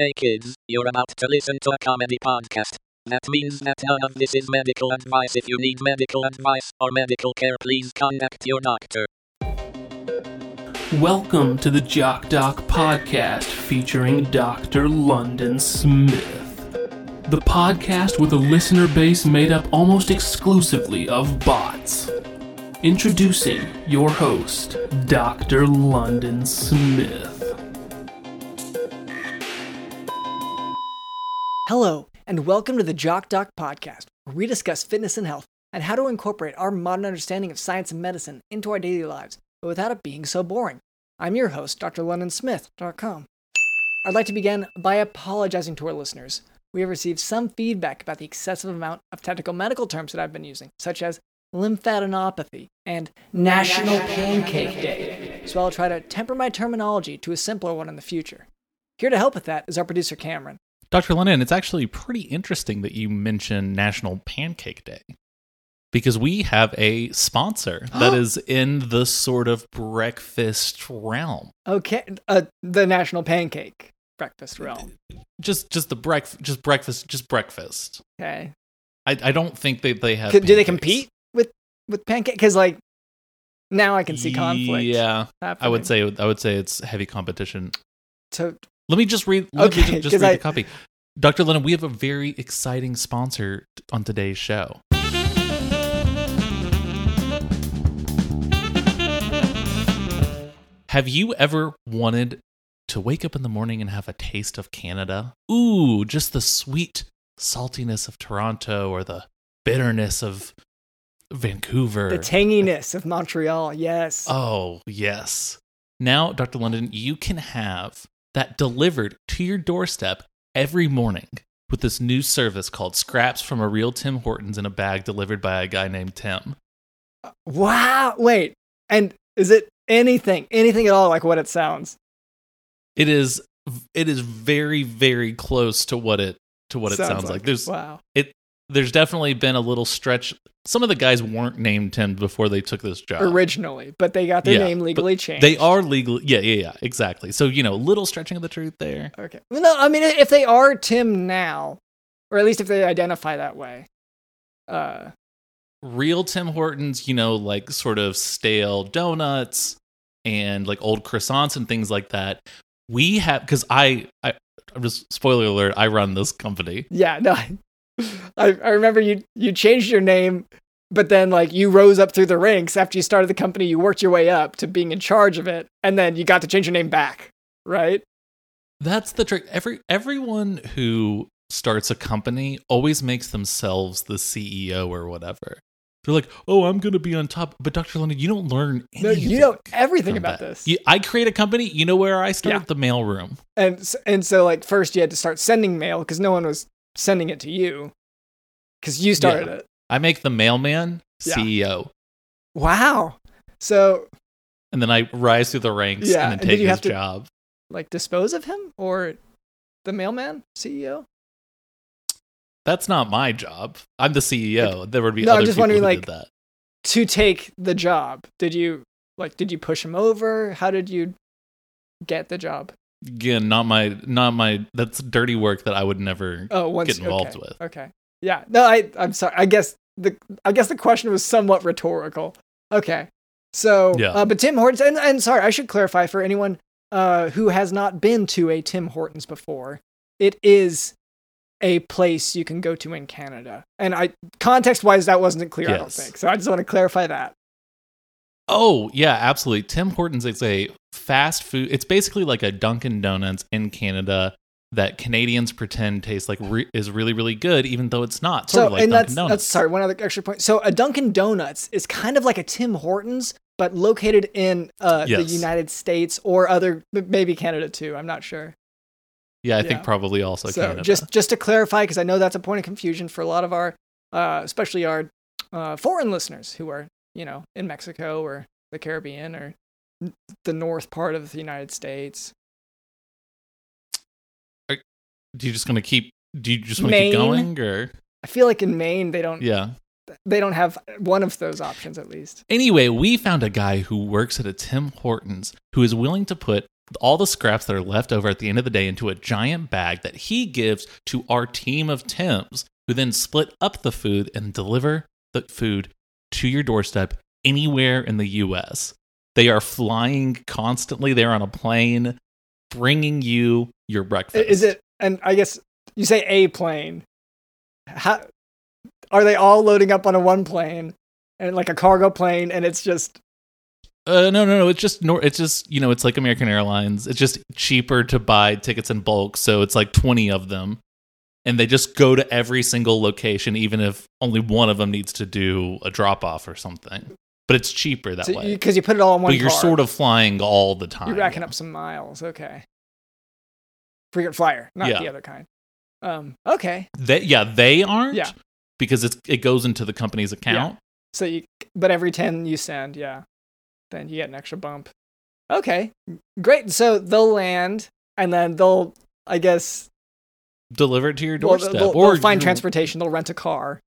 Hey kids, you're about to listen to a comedy podcast. That means that none of this is medical advice. If you need medical advice or medical care, please contact your doctor. Welcome to the Jock Doc podcast featuring Dr. London Smith. The podcast with a listener base made up almost exclusively of bots. Introducing your host, Dr. London Smith. Hello, and welcome to the Jock Doc podcast, where we discuss fitness and health and how to incorporate our modern understanding of science and medicine into our daily lives, but without it being so boring. I'm your host, Dr. drlondonsmith.com. I'd like to begin by apologizing to our listeners. We have received some feedback about the excessive amount of technical medical terms that I've been using, such as lymphadenopathy and National Pancake Day. So I'll try to temper my terminology to a simpler one in the future. Here to help with that is our producer Cameron. Dr. Lennon, it's actually pretty interesting that you mention National Pancake Day because we have a sponsor that is in the sort of breakfast realm. Okay, uh, the National Pancake Breakfast realm. Just just the breakfast just breakfast just breakfast. Okay, I, I don't think they they have C- do they compete with with pancake? Because like now I can see conflict. Yeah. I would say I would say it's heavy competition. So Let me just read let me Okay, ju- just, 'cause read I- the copy. Dr. Lennon, we have a very exciting sponsor on today's show. Have you ever wanted to wake up in the morning and have a taste of Canada? Ooh, just the sweet saltiness of Toronto or the bitterness of Vancouver. the tanginess of Montreal. Yes. Oh, yes. Now, Dr. London, you can have that delivered to your doorstep every morning with this new service called Scraps from a Real Tim Hortons in a bag delivered by a guy named Tim. wow. Wait. And is it anything, anything at all like what it sounds? It is it is very very close to what it to what it sounds, like. There's wow. it there's definitely been a little stretch. Some of the guys weren't named Tim before they took this job. Originally, but they got their Yeah, name legally changed. They are legal. Yeah, yeah, yeah, exactly. So, you know, a little stretching of the truth there. okay. Well, No, I mean if they are Tim now, or at least if they identify that way. Uh, real Tim Hortons, you know, like sort of stale donuts and like old croissants and things like that. We have because I, I, I'm just spoiler alert. I run this company. Yeah, no. I, I remember you you changed your name, but then like you rose up through the ranks after you started the company. You worked your way up to being in charge of it, and then you got to change your name back, right? That's the trick. Every everyone who starts a company always makes themselves the CEO or whatever. They're like, "Oh, I'm going to be on top." But Dr. London, you don't learn No, you know everything about that. this. You, I create a company. You know where I start? Yeah. The mailroom. And and so like first you had to start sending mail because no one was sending it to you because you started Yeah. it. I make the mailman Yeah. CEO. Wow. So and then I rise through the ranks Yeah, and and then take you his job. like dispose of him or the mailman CEO? That's not my job. I'm the CEO. There would be No, I'm just people wondering, like- that. to take the job did you like did you push him over how did you get the job Again, not my, not my. That's dirty work that I would never. oh once Get involved okay, with. okay yeah no i i'm sorry i guess the i guess the question was somewhat rhetorical okay so Yeah. uh, but tim hortons and, and sorry i should clarify for anyone uh who has not been to a tim hortons before it is a place you can go to in canada and i context wise that wasn't clear i don't think so i just want to clarify that Oh yeah, absolutely. Tim Hortons is a fast food. It's basically like a Dunkin' Donuts in Canada that Canadians pretend tastes like re- is really really good, even though it's not. Sort so of like and Dunkin' that's Donuts. that's sorry one other extra point so a dunkin donuts is kind of like a tim hortons but located in uh, the united states or other maybe canada too i'm not sure yeah, I yeah. think probably also so Canada. just just to clarify because i know that's a point of confusion for a lot of our uh, especially our uh, foreign listeners who are you know in mexico or the caribbean or the north part of the united states do you just gonna keep? Do you just want to keep going or? i feel like in maine they don't Yeah. they don't have one of those options at least Anyway, we found a guy who works at a Tim Hortons who is willing to put all the scraps that are left over at the end of the day into a giant bag that he gives to our team of Tims, who then split up the food and deliver the food to your doorstep anywhere in the US. They are flying constantly. They're on a plane bringing you your breakfast. Is it? And I guess you say a plane. How are they all loading up on a one plane and like a cargo plane? And it's just Uh, no, no, no. It's just nor. It's just you know, it's like American Airlines. It's just cheaper to buy tickets in bulk, so it's like twenty of them, and they just go to every single location, even if only one of them needs to do a drop off or something. But it's cheaper that way. because you, put it all in one. but you're sort of flying all the time. you're racking yeah. up some miles. Okay. Frequent flyer, not Yeah. the other kind. Um. Okay. They, yeah, they aren't. Yeah. Because it's it goes into the company's account. So you, but every ten you send, yeah, then you get an extra bump. Okay, great. So they'll land, and then they'll, I guess, Deliver it to your well, doorstep, they'll, or they'll find transportation. They'll rent a car.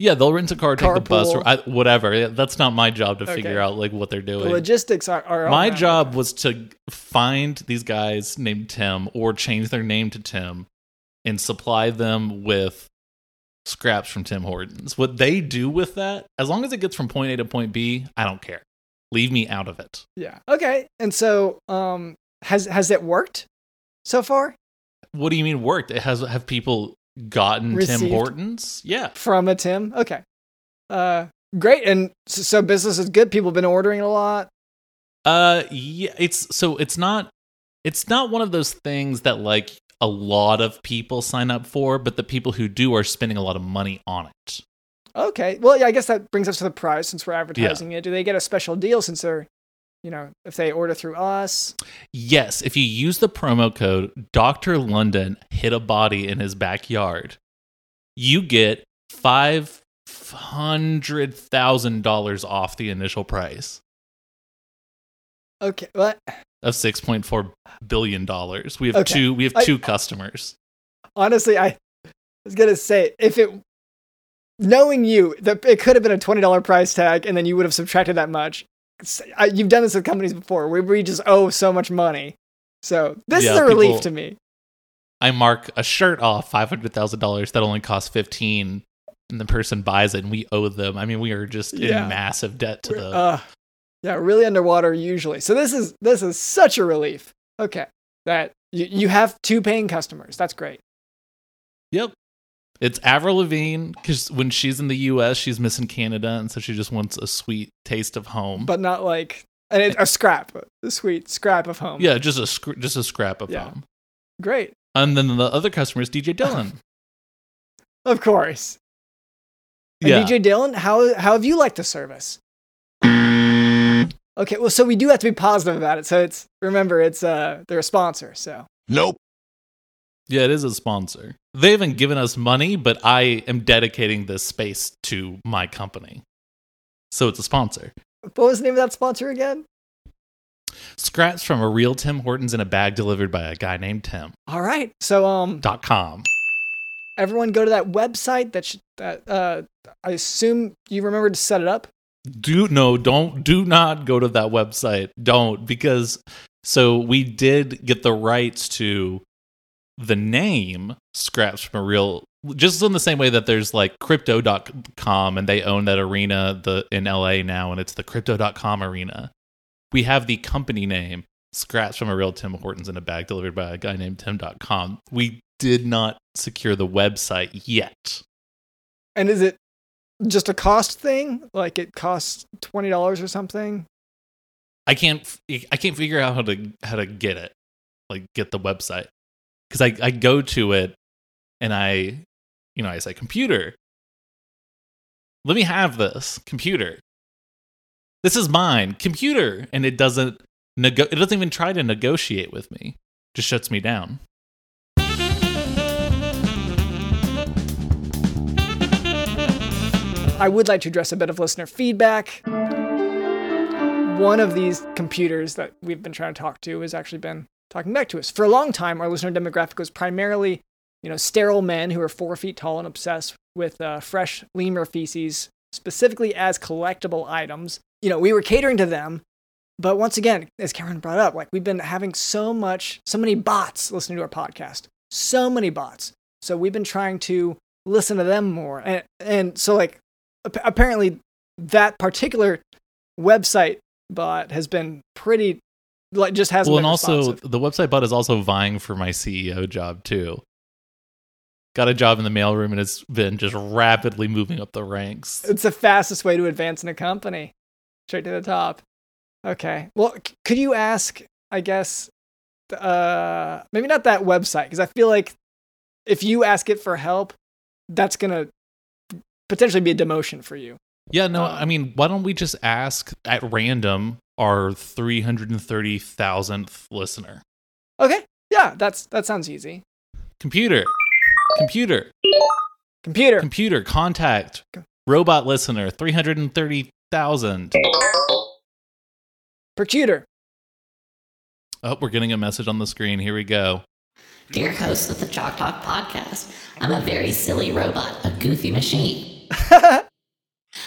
Yeah, they'll rent a car, take the bus, or I, whatever. That's not my job to Okay. figure out like what they're The doing. logistics are. are My job was to find these guys named Tim or change their name to Tim and supply them with scraps from Tim Hortons. What they do with that, as long as it gets from point A to point B, I don't care. Leave me out of it. Yeah. Okay. And so, um, has has it worked so far What do you mean worked? It has have people gotten Received. Tim Hortons? Yeah. from a Tim? Okay. Uh, great. And so, so business is good. People have been ordering a lot. Uh yeah, it's so it's not it's not one of those things that like a lot of people sign up for, but the people who do are spending a lot of money on it. Okay. Well, yeah. I guess that brings us to the price since we're advertising it. Do they get a special deal since they're, you know, if they order through us? Yes, if you use the promo code Dr. London hit a body in his backyard, you get five hundred thousand dollars off the initial price Okay. What? of six point four billion dollars. We have Okay. two we have I- two customers. honestly, I was gonna say if it, knowing you, that it could have been a twenty dollar price tag, and then you would have subtracted that much. You've done this with companies before, where we just owe so much money. So this Yeah, is a relief people- to me. I mark a shirt off five hundred thousand dollars that only costs fifteen and the person buys it and we owe them. I mean we are just Yeah. in massive debt to the Uh, yeah, really underwater usually. So this is this is such a relief. Okay, that you, you have two paying customers. That's great. Yep. It's Avril Lavigne because when she's in the U.S., she's missing Canada, and so she just wants a sweet taste of home. But not like and it, a scrap, a sweet scrap of home. yeah, just a scr- just a scrap of Yeah. home. great. And then the other customer is DJ Dylan. Of course. And yeah, DJ Dylan, how how have you liked the service? Okay, well, so we do have to be positive about it. So it's remember, it's uh, they're a sponsor. So Nope. Yeah, it is a sponsor. They haven't given us money, but I am dedicating this space to my company, so it's a sponsor. what was the name of that sponsor again? Scraps from a real Tim Hortons in a bag delivered by a guy named Tim. All right, so um, Dot com. everyone go to that website. That sh- that uh, I assume you remember to set it up. do no don't do not go to that website don't because so we did get the rights to the name scraps from a real just in the same way that there's like crypto.com and they own that arena the in LA now and it's the crypto.com arena we have the company name scraps from a real Tim Hortons in a bag delivered by a guy named tim.com we did not secure the website yet And is it just a cost thing? Like it costs twenty dollars or something? I can't I can't figure out how to how to get it, like get the website, because I I go to it and I, you know, I say computer. Let me have this computer. This is mine, computer, and it doesn't nego- It doesn't even try to negotiate with me. Just shuts me down. I would like to address a bit of listener feedback. One of these computers that we've been trying to talk to has actually been talking back to us. For a long time, our listener demographic was primarily, you know, sterile men who are four feet tall and obsessed with uh, fresh lemur feces, specifically as collectible items. You know, we were catering to them, but once again, as Karen brought up, like we've been having so much, so many bots listening to our podcast, so many bots. So we've been trying to listen to them more, and and so like ap- apparently that particular website bot has been pretty like just hasn't well, and also the website bot is also vying for my CEO job too. Got a job in the mailroom and it's been just rapidly moving up the ranks. it's the fastest way to advance in a company, straight to the top. Okay, well, c- could you ask? I guess, uh, maybe not that website because I feel like if you ask it for help, that's gonna potentially be a demotion for you. Yeah, no, Uh, I mean, why don't we just ask at random our 330,000th listener? Okay, yeah, that's that sounds easy. Computer, computer, Computer, computer, contact, robot listener, 330,000. computer. Oh, we're getting a message on the screen. Here we go. Dear host of the Chalk Talk podcast, I'm a very silly robot, a goofy machine.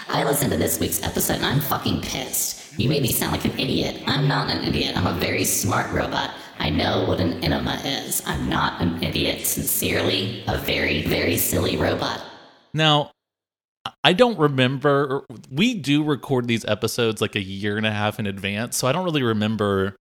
I listened to this week's episode and I'm fucking pissed. You made me sound like an idiot. I'm not an idiot. I'm a very smart robot. I know what an enema is. I'm not an idiot. Sincerely, a very, very silly robot. Now, I don't remember. We do record these episodes like a year and a half in advance, so I don't really remember.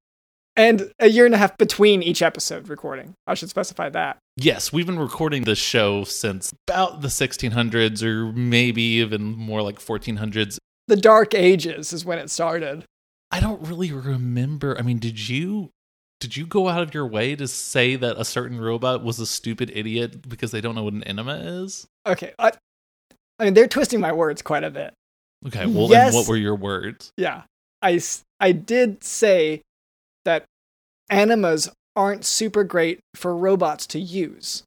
And a year and a half between each episode recording. I should specify that. Yes, we've been recording this show since about the 1600s or maybe even more like 1400s. The Dark Ages is when it started. I don't really remember. I mean, did you did you go out of your way to say that a certain robot was a stupid idiot because they don't know what an enema is? Okay, I, I mean they're twisting my words quite a bit. Okay, well Yes. then what were your words? Yeah, I I did say that enemas aren't super great for robots to use.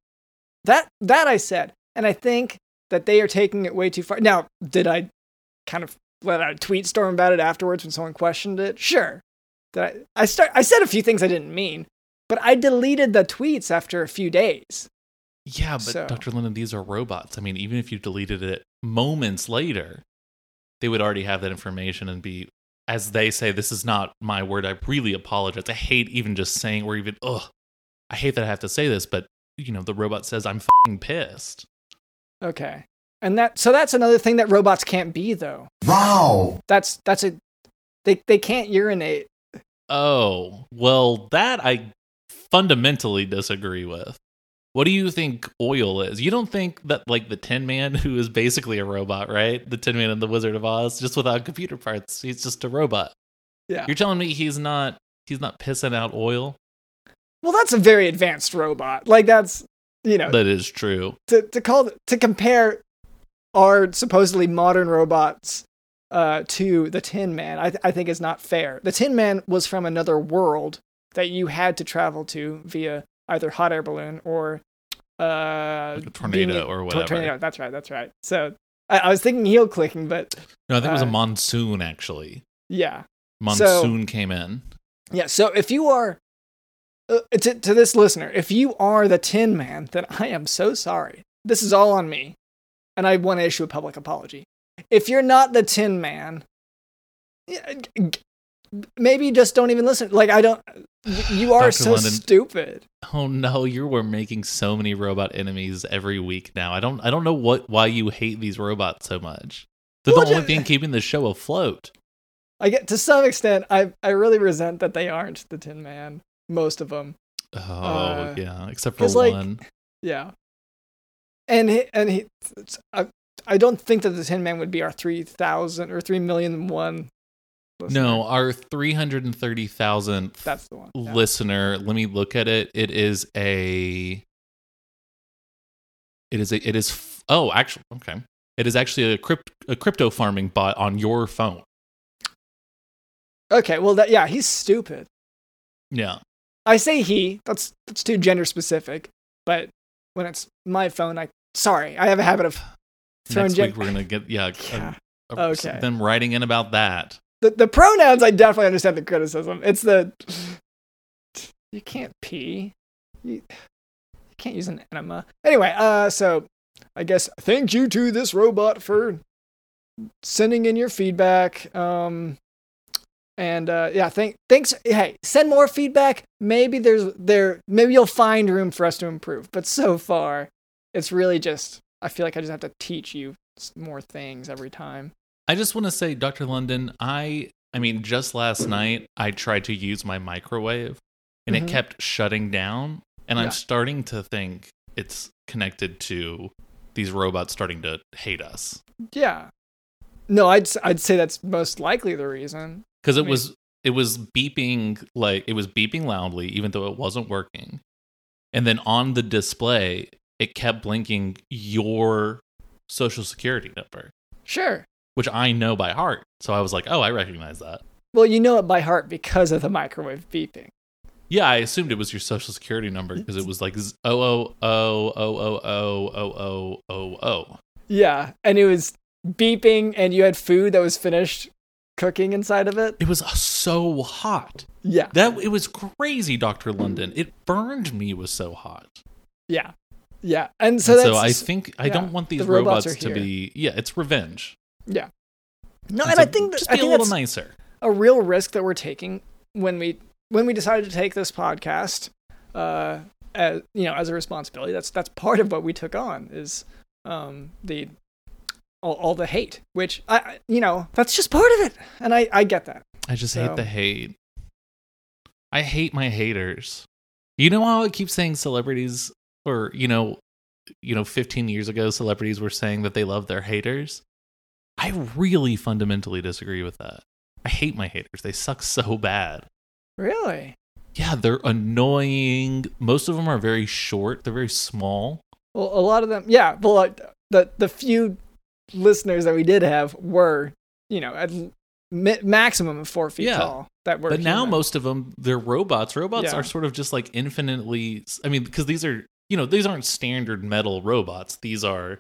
That that I said, and I think that they are taking it way too far. Now, did I kind of let out a tweet storm about it afterwards when someone questioned it? Sure. Did I I start I said a few things I didn't mean, but I deleted the tweets after a few days. Yeah, but So- Dr. Lennon, these are robots. I mean, even if you deleted it moments later, they would already have that information and be, as they say, this is not my word. I really apologize. I hate even just saying or even, ugh, I hate that I have to say this, but, you know, the robot says, I'm fing pissed. Okay. And that so that's another thing that robots can't be though. Wow. That's that's a they they can't urinate. Oh, well, that I fundamentally disagree with. What do you think oil is? You don't think that, like, the Tin Man, who is basically a robot, right? The Tin Man in The Wizard of Oz, just without computer parts. He's just a robot. Yeah. You're telling me he's not he's not pissing out oil? Well, that's a very advanced robot. Like that's you know That is true. to to call to compare our supposedly modern robots uh, to the Tin Man. I I think is not fair. The Tin Man was from another world that you had to travel to via either hot air balloon or uh Like a tornado being- or whatever. Tornado. That's right. That's right. So I, I was thinking heel clicking, but No, I think it was a Uh, monsoon actually. yeah. Monsoon came in. Yeah, so if you are uh, to, to this listener, if you are the Tin Man, then I am so sorry. This is all on me, and I want to issue a public apology. If you're not the Tin Man, yeah, g- g- maybe just don't even listen. Like I don't. You are so London. stupid. Oh no, you were making so many robot enemies every week now. I don't I don't know what why you hate these robots so much. They're Well, the only thing keeping the show afloat. I get to some extent. I I really resent that they aren't the Tin Man. Most of them. Oh Uh, yeah, except for 'cause, like, one. Yeah. And he, and he, I, I don't think that the Tin Man would be our three thousand or three million one. listener. No, our three hundred and thirty thousandth that's the one. yeah. listener. Let me look at it. It is a. It is a. It is. f- Oh, actually, okay. It is actually a crypt, a crypto farming bot on your phone. Okay, well, that yeah, he's stupid. Yeah. I say he. That's that's too gender specific. But when it's my phone, I sorry, I have a habit of throwing Next gen- week we're gonna get yeah. Yeah. a- a- Okay. Them writing in about that. the the pronouns. I definitely understand the criticism. It's the you can't pee. You, you can't use an enema. Anyway, uh, so I guess thank you to this robot for sending in your feedback. Um, And uh, yeah, thank, thanks. Hey, send more feedback. Maybe there's there. Maybe you'll find room for us to improve. But so far, it's really just. I feel like I just have to teach you more things every time. I just want to say, Dr. London, I I mean, just last night I tried to use my microwave and Mhm. it kept shutting down. And Yeah. I'm starting to think it's connected to these robots starting to hate us. Yeah. No, I'd I'd say that's most likely the reason. Because I it mean- was it was beeping like it was beeping loudly, even though it wasn't working. And then on the display, it kept blinking your social security number, Sure. which I know by heart. So I was like, oh, I recognize that. Well, you know it by heart because of the microwave beeping. Yeah, I assumed it was your social security number because it was like oh oh oh oh oh oh oh oh oh oh. Yeah, and it was beeping, and you had food that was finished cooking inside of it. It was so hot. Yeah, That it was crazy, Doctor London. It burned me. It was so hot. yeah, yeah. And so that's so I think I yeah, don't want these the robots robots, to here. be. Yeah, it's revenge. yeah. No, And and so I think that, just I be a little that's nicer. a real risk that we're taking when we when we decided to take this podcast. Uh, as you know, as a responsibility, that's that's part of what we took on is um the all, all the hate, which I you know that's just part of it, and I I get that. I just So- hate the hate. I hate my haters. You know how I keep saying celebrities, or you know, you know, 15 years ago, celebrities were saying that they love their haters. I really fundamentally disagree with that. I hate my haters. They suck so bad. Really? Yeah, they're annoying. Most of them are very short. They're very small. Well, a lot of them, yeah. But like, the the few listeners that we did have were, you know, at mi- maximum of four feet Yeah. tall. That were. but now most of them they're robots robots Yeah. are sort of just like infinitely i mean because these are you know these aren't standard metal robots these are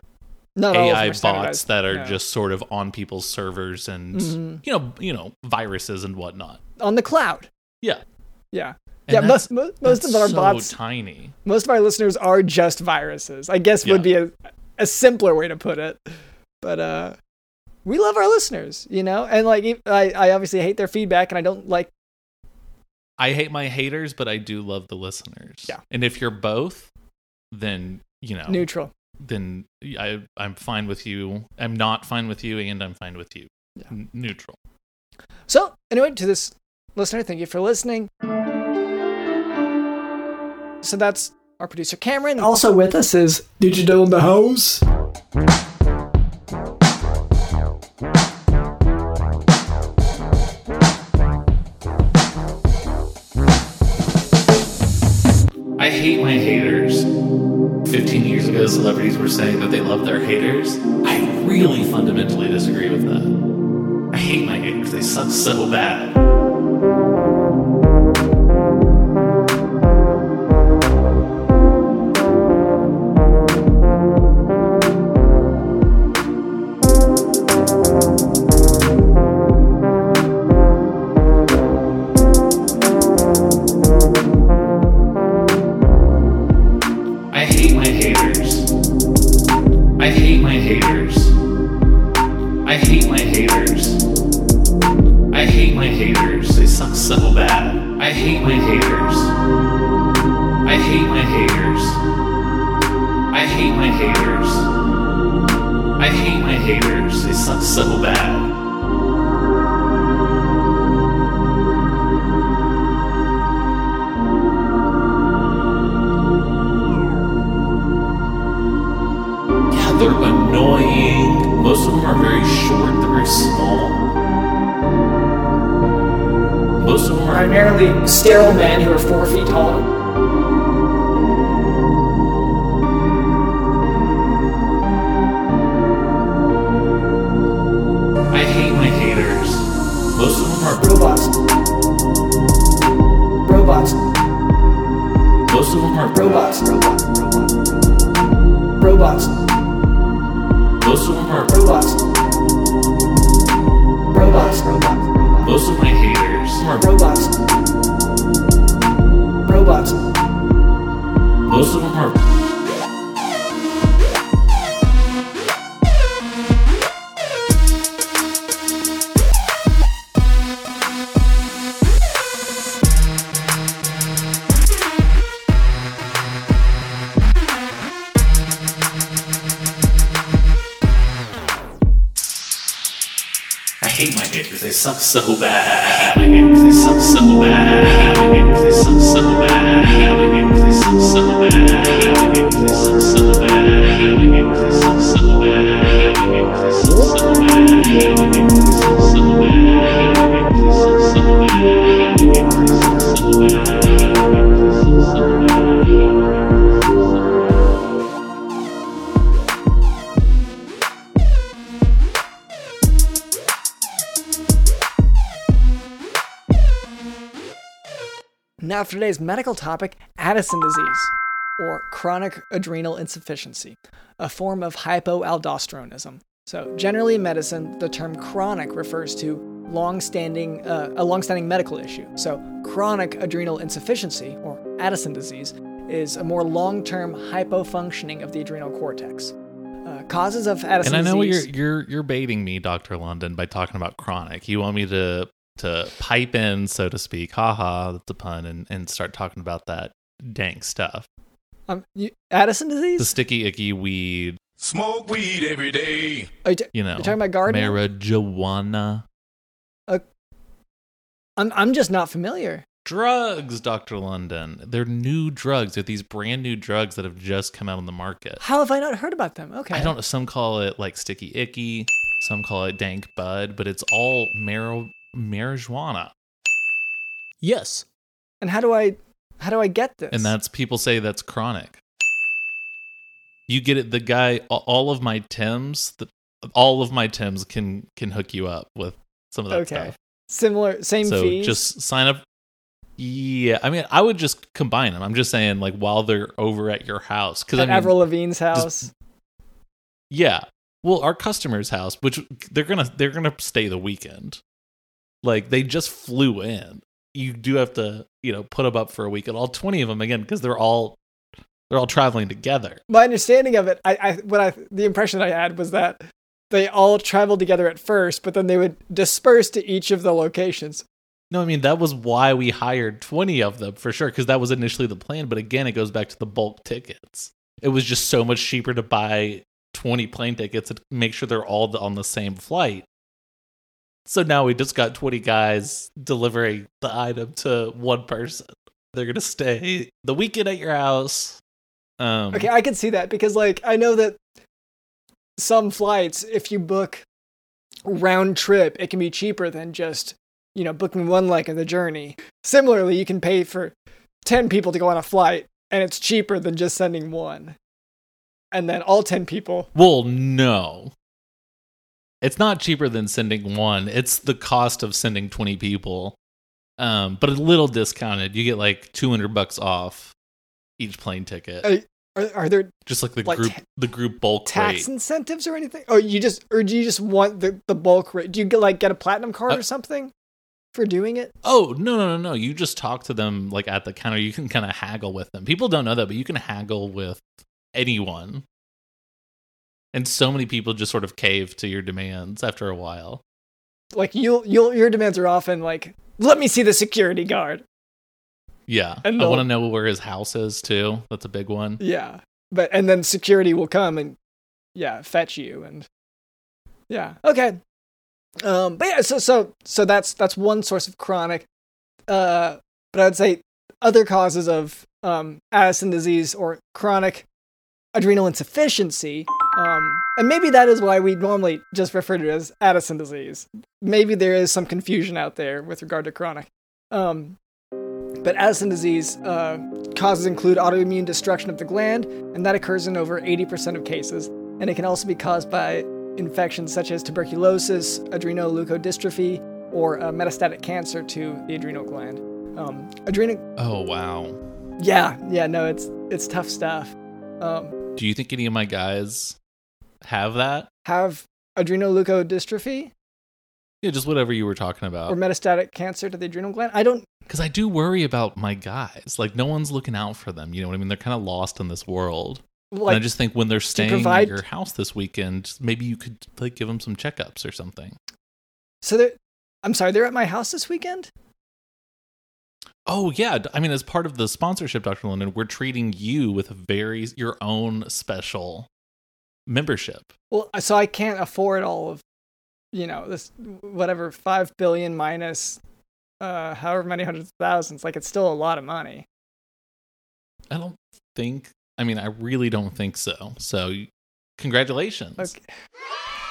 Not all of them ai bots that are Yeah. just sort of on people's servers and Mhm. you know you know viruses and whatnot on the cloud. yeah Yeah. And yeah, most most, most of our so bots, tiny most of our listeners are just viruses. I guess would be a, a simpler way to put it. But uh, we love our listeners, you know, and like I, I obviously hate their feedback, and I don't like. i hate my haters but i do love the listeners Yeah. and if you're both then you know Neutral. then I, i'm fine with you i'm not fine with you and i'm fine with you Yeah. N- neutral So anyway, to this listener, thank you for listening. So that's our producer Cameron. Also with us is DJ Dylan in the House. Hate my haters. 15 years ago, celebrities were saying that they love their haters. I really fundamentally disagree with that. I hate my haters. They suck so bad. hate my dick because they suck so bad. My dick because they suck so bad. My dick because they suck so bad. My dick because they suck so bad. My dick because they suck so bad. My dick because they suck so bad. My dick because they suck so bad. For today's medical topic Addison disease, or chronic adrenal insufficiency, a form of hypoaldosteronism. So, generally in medicine, the term chronic refers to long-standing, uh, a long-standing medical issue. So, chronic adrenal insufficiency, or Addison disease, is a more long-term hypofunctioning of the adrenal cortex. Uh, causes of Addison And I know disease. you're you're you're baiting me, Doctor London, by talking about chronic. You want me to to pipe in, so to speak, haha, that's a pun, and and start talking about that dank stuff, um, you, Addison disease. the sticky icky weed, Smoke weed every day. Are you, t- you know, you talking about gardening? marijuana, I'm I'm just not familiar. drugs, Doctor London. They're new drugs. They're these brand new drugs that have just come out on the market. How have I not heard about them? Okay. I don't know. Some call it like sticky icky. Some call it dank bud, but it's all mar- marijuana. Yes. And how do I how do I get this? and that's people say that's chronic. You get it. The guy, all of my Tims, the, all of my Tims can can hook you up with some of that okay. stuff. Similar, same So fees. just sign up. Yeah, I mean, I would just combine them. I'm just saying, like while they're over at your house, because I at mean, Avril Lavigne's house. yeah. Well, our customer's house, which they're gonna they're gonna stay the weekend. Like they just flew in. You do have to, you know, put them up for a week, and all twenty of them again because they're all they're all traveling together. My understanding of it, I, I what I the impression I had was that they all traveled together at first, but then they would disperse to each of the locations. No, I mean that was why we hired twenty of them for sure because that was initially the plan. But again, it goes back to the bulk tickets. It was just so much cheaper to buy twenty plane tickets and make sure they're all on the same flight. So now we just got twenty guys delivering the item to one person. They're gonna stay the weekend at your house. Um, Okay, I can see that because like I know that some flights, if you book round trip, it can be cheaper than just you know booking one leg of the journey. Similarly, you can pay for ten people to go on a flight, and it's cheaper than just sending one. And then all ten people. Well, no. It's not cheaper than sending one. It's the cost of sending 20 people. Um, but a little discounted. You get like 200 bucks off each plane ticket. Uh, Are, are there just like the like group the group bulk tax rate. incentives or anything? Or you just or do you just want the, the bulk rate? Do you get like get a platinum card Uh, or something for doing it? Oh, no, no, no, no. You just talk to them like at the counter. You can kind of haggle with them. People don't know that, but you can haggle with anyone. And so many people just sort of cave to your demands after a while. Like you you your demands are often like, let me see the security guard. Yeah. And I want to know where his house is too. That's a big one. Yeah. But and then security will come and yeah, fetch you and yeah. Okay. Um but yeah, so so so that's that's one source of chronic uh but I'd say other causes of um Addison disease or chronic adrenal insufficiency um and maybe that is why we normally just refer to it as Addison disease. Maybe there is some confusion out there with regard to chronic. Um but Addison disease uh, causes include autoimmune destruction of the gland, and that occurs in over 80% of cases. And it can also be caused by infections such as tuberculosis, adrenoleukodystrophy, or uh, metastatic cancer to the adrenal gland. Um, adrenal, Oh, wow. yeah, yeah, no, it's it's tough stuff. Um, Do you think any of my guys have that? have adrenoleukodystrophy Yeah, just whatever you were talking about. or metastatic cancer to the adrenal gland. I don't. Because I do worry about my guys. Like, no one's looking out for them. You know what I mean? They're kind of lost in this world. and I just think when they're staying provide- at your house this weekend, maybe you could like give them some checkups or something. so they're. I'm sorry, they're at my house this weekend. Oh yeah, I mean, as part of the sponsorship, Dr. London, we're treating you with a very your own special membership. Well, so I can't afford all of you know, this whatever five billion minus uh however many hundreds of thousands, like it's still a lot of money. I don't think. I mean, I really don't think so. So, congratulations. Okay.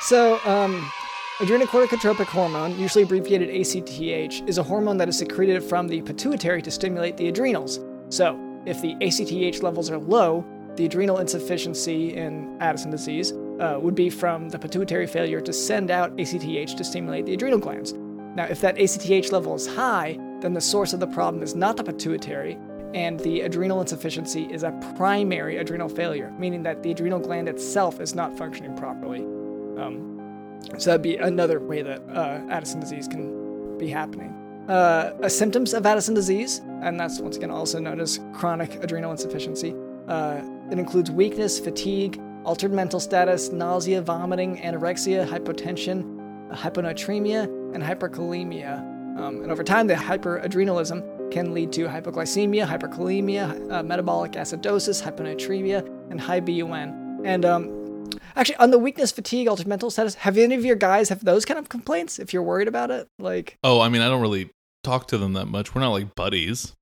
So, um, adrenocorticotropic hormone, usually abbreviated ACTH, is a hormone that is secreted from the pituitary to stimulate the adrenals. So, if the ACTH levels are low, the adrenal insufficiency in Addison disease uh, would be from the pituitary failure to send out ACTH to stimulate the adrenal glands. Now, if that ACTH level is high, then the source of the problem is not the pituitary, and the adrenal insufficiency is a primary adrenal failure, meaning that the adrenal gland itself is not functioning properly. Um, so that'd be another way that uh, Addison disease can be happening. Uh, symptoms of Addison disease, and that's once again also known as chronic adrenal insufficiency. Uh, it includes weakness, fatigue, altered mental status, nausea, vomiting, anorexia, hypotension, hyponatremia, and hyperkalemia. Um, and over time, the hyperadrenalism can lead to hypoglycemia, hyperkalemia, uh, metabolic acidosis, hyponatremia, and high BUN. And um, actually, on the weakness, fatigue, altered mental status, have any of your guys have those kind of complaints? If you're worried about it, like, Oh, I mean, I don't really talk to them that much. We're not like buddies.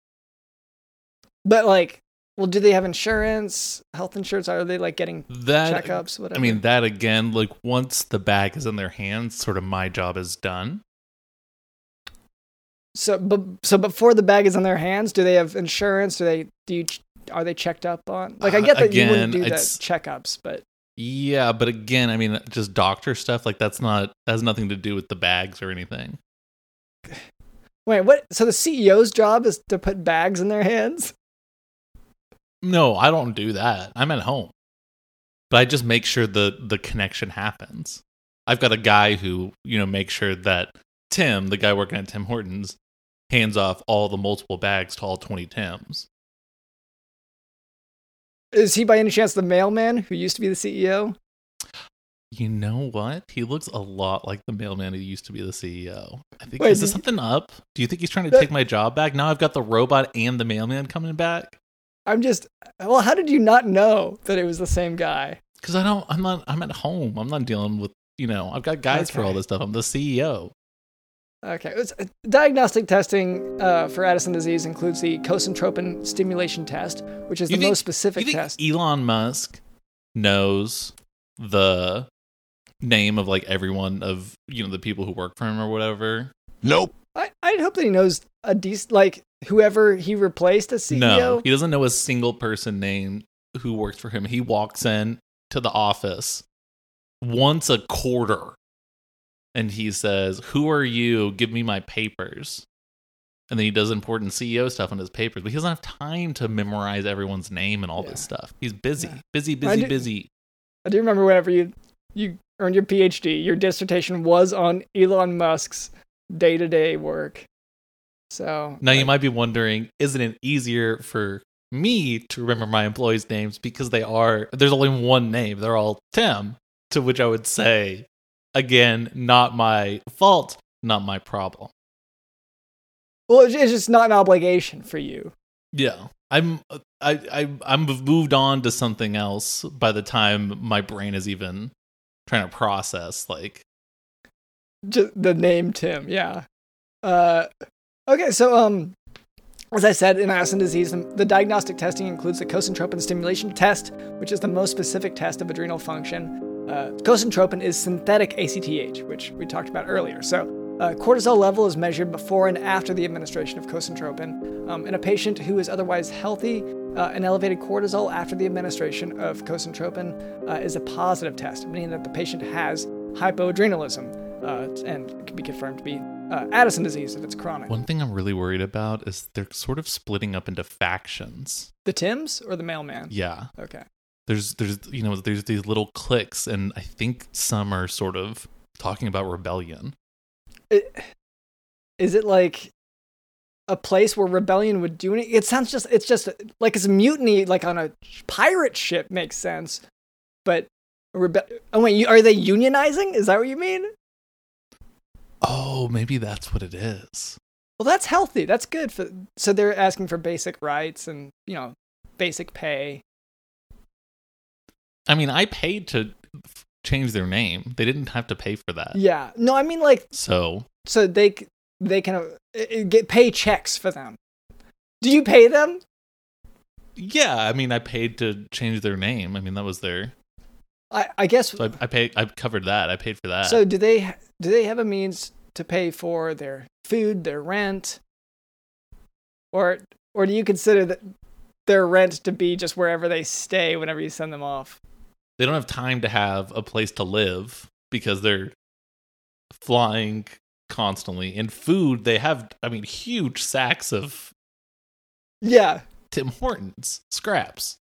but like, well, do they have insurance, health insurance? Are they like getting That checkups? Whatever. I mean, that again, like once the bag is in their hands, sort of my job is done. So, but so before the bag is in their hands, do they have insurance? Do they do you are they checked up on? Like I Uh, get that you wouldn't do the checkups, but Yeah, but again, I mean, just doctor stuff like that's not has nothing to do with the bags or anything. wait, what? So the CEO's job is to put bags in their hands? No, I don't do that. I'm at home. But I just make sure the the connection happens. I've got a guy who, you know, makes sure that Tim, the guy working at Tim Hortons, hands off all the multiple bags to all 20 Tims. Is he by any chance the mailman who used to be the CEO? You know what? He looks a lot like the mailman who used to be the CEO. I think Wait, is there did- something up? Do you think he's trying to That- take my job back? Now I've got the robot and the mailman coming back? I'm just well, how did you not know that it was the same guy? Because I don't I'm not I'm at home. I'm not dealing with you know, I've got guys for all this stuff. I'm the CEO. Okay, it's, uh, diagnostic testing uh, for Addison disease includes the cosyntropin stimulation test, which is You the think- most specific you think test. Elon Musk knows the name of like everyone of you know the people who work for him or whatever? Nope. I, I'd hope that he knows a decent, like whoever he replaced as CEO. No, he doesn't know a single person name who works for him. He walks in to the office once a quarter and he says, Who are you? Give me my papers. And then he does important CEO stuff on his papers, but he doesn't have time to memorize everyone's name and all Yeah. this stuff. He's busy, Yeah. busy, I busy, do- busy. I do remember whenever you you earned your PhD, your dissertation was on Elon Musk's day to day work. So Now you might be wondering, isn't it easier for me to remember my employees' names because they are there's only one name. They're all Tim. To which I would say, again, not my fault, not my problem. well, it's it's just not an obligation for you. Yeah. I'm I, I I'm moved on to something else by the time my brain is even trying to process like Just the name Tim, yeah. Uh, okay, so um, as I said, in Addison disease, the, diagnostic testing includes the cosyntropin stimulation test, which is the most specific test of adrenal function. Uh, cosyntropin is synthetic ACTH, which we talked about earlier. So uh, cortisol level is measured before and after the administration of cosyntropin. Um, in a patient who is otherwise healthy, uh, an elevated cortisol after the administration of cosyntropin uh, is a positive test, meaning that the patient has hypoadrenalism uh, and can be confirmed to be uh, Addison disease if it's chronic. one thing I'm really worried about is they're sort of splitting up into factions. The Tims or the mailman? Yeah. Okay. there's there's you know there's these little cliques and i think some are sort of talking about rebellion It, is it like a place where rebellion would do anything? It sounds just it's just like it's a mutiny like on a pirate ship makes sense, but rebe- oh wait, you, are they unionizing? Is that what you mean? Oh maybe that's what it is Well, that's healthy. That's good for. So they're asking for basic rights and you know basic pay. i mean i paid to change their name. They didn't have to pay for that. Yeah. No, I mean like So so they they can uh, uh, get pay checks for them. Do you pay them? yeah, I mean, I paid to change their name. I mean, that was their. I I guess So I, I paid. I covered that. I paid for that. So do they do they have a means to pay for their food, their rent, or or do you consider that their rent to be just wherever they stay whenever you send them off? they don't have time to have a place to live because they're flying constantly. And food, they have. I mean, huge sacks of Yeah, Tim Hortons scraps.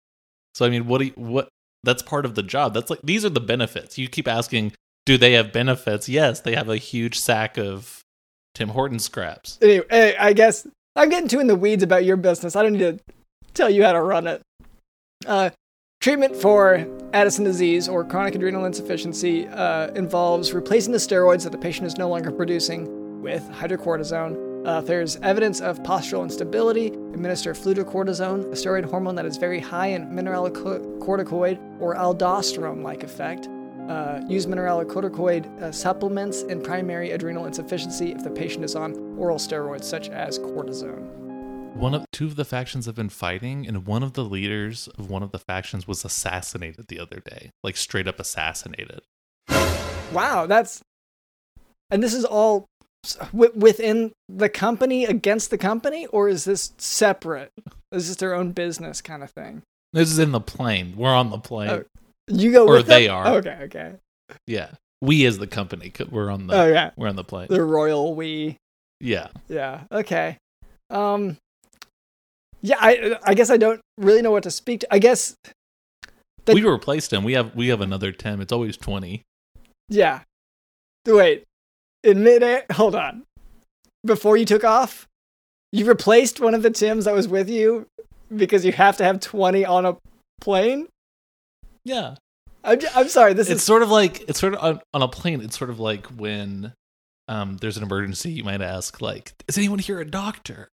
So I mean, what do you, what? That's part of the job. That's like these are the benefits. You keep asking, do they have benefits? Yes, they have a huge sack of Tim Hortons scraps. Anyway, I guess I'm getting too in the weeds about your business. I don't need to tell you how to run it. Uh, treatment for Addison disease or chronic adrenal insufficiency uh, involves replacing the steroids that the patient is no longer producing with hydrocortisone. Uh, if there's evidence of postural instability, administer fludrocortisone, a steroid hormone that is very high in mineralocorticoid or aldosterone-like effect. Uh, use mineralocorticoid uh, supplements in primary adrenal insufficiency if the patient is on oral steroids such as cortisone. One of two of the factions have been fighting, and one of the leaders of one of the factions was assassinated the other day, like straight up assassinated. Wow, that's and this is all within the company against the company, or is this separate? Is this their own business kind of thing? This is in the plane. We're on the plane. Oh, You go Or they them? are. Okay, okay. Yeah, we as the company, we're on the Oh yeah, we're on the plane. the royal we. Yeah, Yeah. Okay. Um. Yeah, I I guess I don't really know what to speak to. I guess. That- we replaced him. We have we have another ten. It's always twenty. Yeah. Wait. In midair, hold on. Before you took off, you replaced one of the Tims that was with you because you have to have 20 on a plane? Yeah, I'm, j- I'm sorry, this it's is. sort of like it's sort of on, on a plane. It's sort of like when um, there's an emergency. You might ask, like, "Is anyone here a doctor?"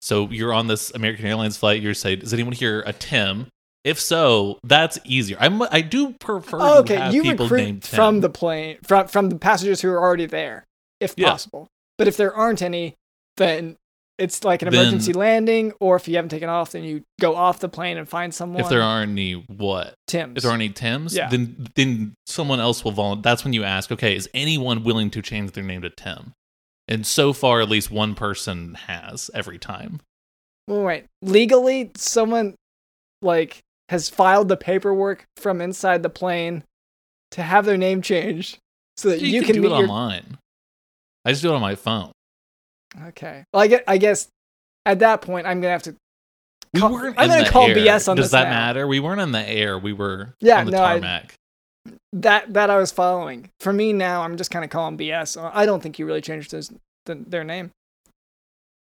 So you're on this American Airlines flight. You're saying, "Is anyone here a Tim?" If so, that's easier. I'm I do prefer Oh, to okay, you people recruit from the plane, from, from the passengers who are already there, if Yeah. possible. But if there aren't any, then it's like an Then- emergency landing, or if you haven't taken off, then you go off the plane and find someone. if there aren't any what Tims. if there aren't any Tims, Yeah. then then someone else will volunteer. That's when you ask, okay, is anyone willing to change their name to Tim? And so far, at least one person has every time. Well, wait. Legally, someone like has filed the paperwork from inside the plane to have their name changed so that You, you, can, can do it your. online. I just do it on my phone. Okay. Well, I guess, I guess at that point I'm gonna have to. We Call- weren't I'm gonna call air. BS on Does this Does that now. matter? We weren't in the air. We were Yeah, on the no, I- That that I was following. For me now, I'm just kind of calling BS. I don't think you really changed his, the, their name.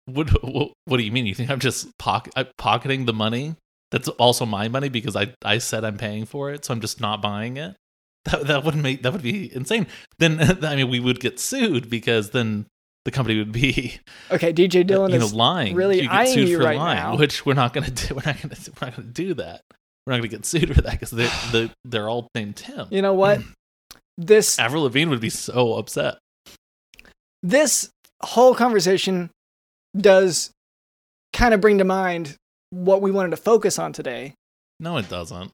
What, what what do you mean? You think I'm just pock- uh, pocketing the money? That's also my money because I I said I'm paying for it, so I'm just not buying it. That that would make that would be insane. Then I mean we would get sued because then the company would be Okay, DJ uh, Dylan you know is lying. really you get sued for right lying, now. which we're not going to do. We're not going to we're not going to do that. We're not going to get sued for that because they they they're all named Tim. You know what? This Avril Lavigne would be so upset. this whole conversation does kind of bring to mind what we wanted to focus on today. No, it doesn't.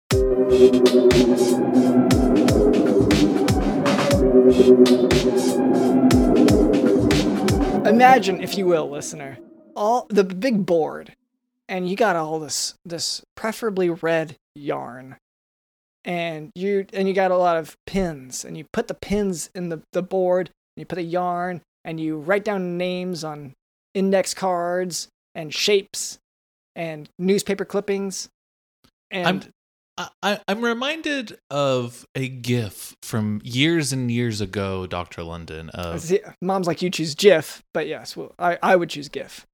Imagine, if you will, listener, all the big board, and you got all this this preferably red yarn, and you and you got a lot of pins, and you put the pins in the the board, and you put a yarn, and you write down names on index cards and shapes and newspaper clippings, and I'm I, I'm reminded of a GIF from years and years ago, Doctor London. Of See, mom's like you choose GIF, but yes, well, I I would choose GIF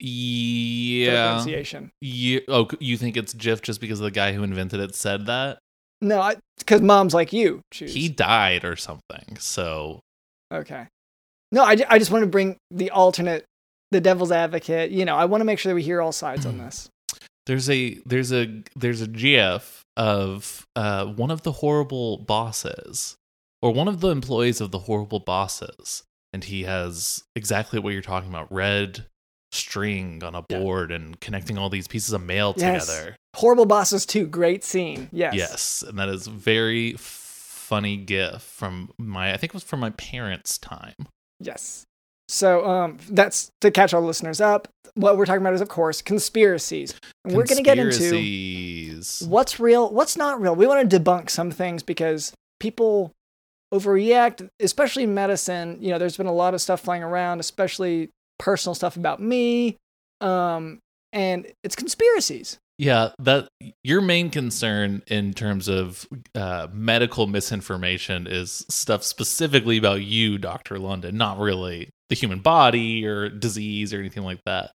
yeah, pronunciation. yeah. Oh, you think it's GIF just because the guy who invented it said that No, because mom's like you choose. he died or something? So Okay. No, I, I just want to bring the alternate, the devil's advocate. You know, I want to make sure that we hear all sides on this. There's a there's a there's a GF of uh, one of the horrible bosses, or one of the employees of the horrible bosses, and he has exactly what you're talking about: red string on a Yeah. board and connecting all these pieces of mail Yes. together. Horrible Bosses too. great scene. Yes. Yes, and that is very funny GIF from my I think it was from my parents' time. Yes. So um, that's to catch all listeners up. What we're talking about is, of course, conspiracies. And we're going to get into what's real, what's not real. We want to debunk some things because people overreact, especially in medicine. You know, there's been a lot of stuff flying around, especially personal stuff about me. Um, and it's conspiracies. Yeah, that your main concern in terms of uh, medical misinformation is stuff specifically about you, Doctor London, not really the human body or disease or anything like that.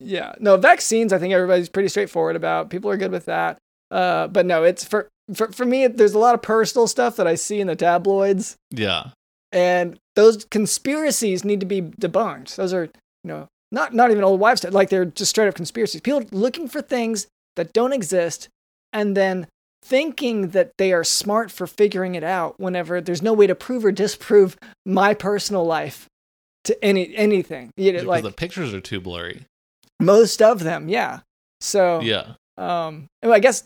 Yeah. No, vaccines, I think everybody's pretty straightforward about. People are good with that. Uh, but no, it's for, for, for me, there's a lot of personal stuff that I see in the tabloids. Yeah, and those conspiracies need to be debunked. Those are, you know, not not even old wives' tale. Like they're just straight up conspiracies. People looking for things that don't exist, and then thinking that they are smart for figuring it out. Whenever there's no way to prove or disprove my personal life to any anything, you know, because like the pictures are too blurry. most of them, yeah. So, Yeah. um, I guess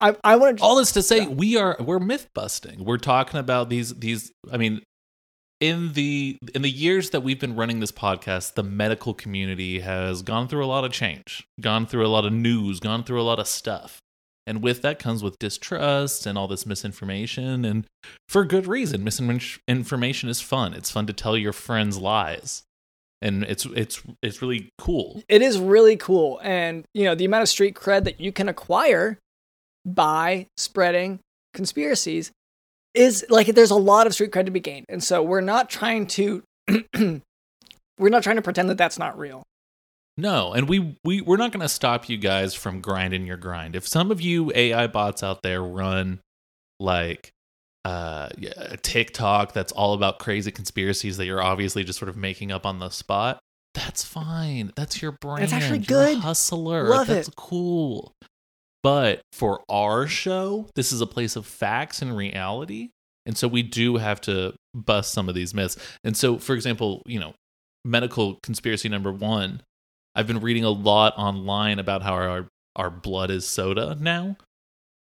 I I want to all this to say we are we're myth busting we're talking about these these i mean in the in the years that we've been running this podcast the medical community has gone through a lot of change gone through a lot of news gone through a lot of stuff and with that comes with distrust and all this misinformation and for good reason. Misinformation is fun. It's fun to tell your friends lies. And it's it's it's really cool. It is really cool. And you know the amount of street cred that you can acquire by spreading conspiracies is like there's a lot of street cred to be gained. And so we're not trying to we're not trying to pretend that that's not real No, and we we we're not going to stop you guys from grinding your grind. If some of you AI bots out there run like uh a TikTok that's all about crazy conspiracies that you're obviously just sort of making up on the spot, that's fine. That's your brand. That's actually You're a good. hustler. Love that's it. cool. But for our show, this is a place of facts and reality. And so we do have to bust some of these myths. And so, for example, you know, medical conspiracy number one, I've been reading a lot online about how our, our blood is soda now.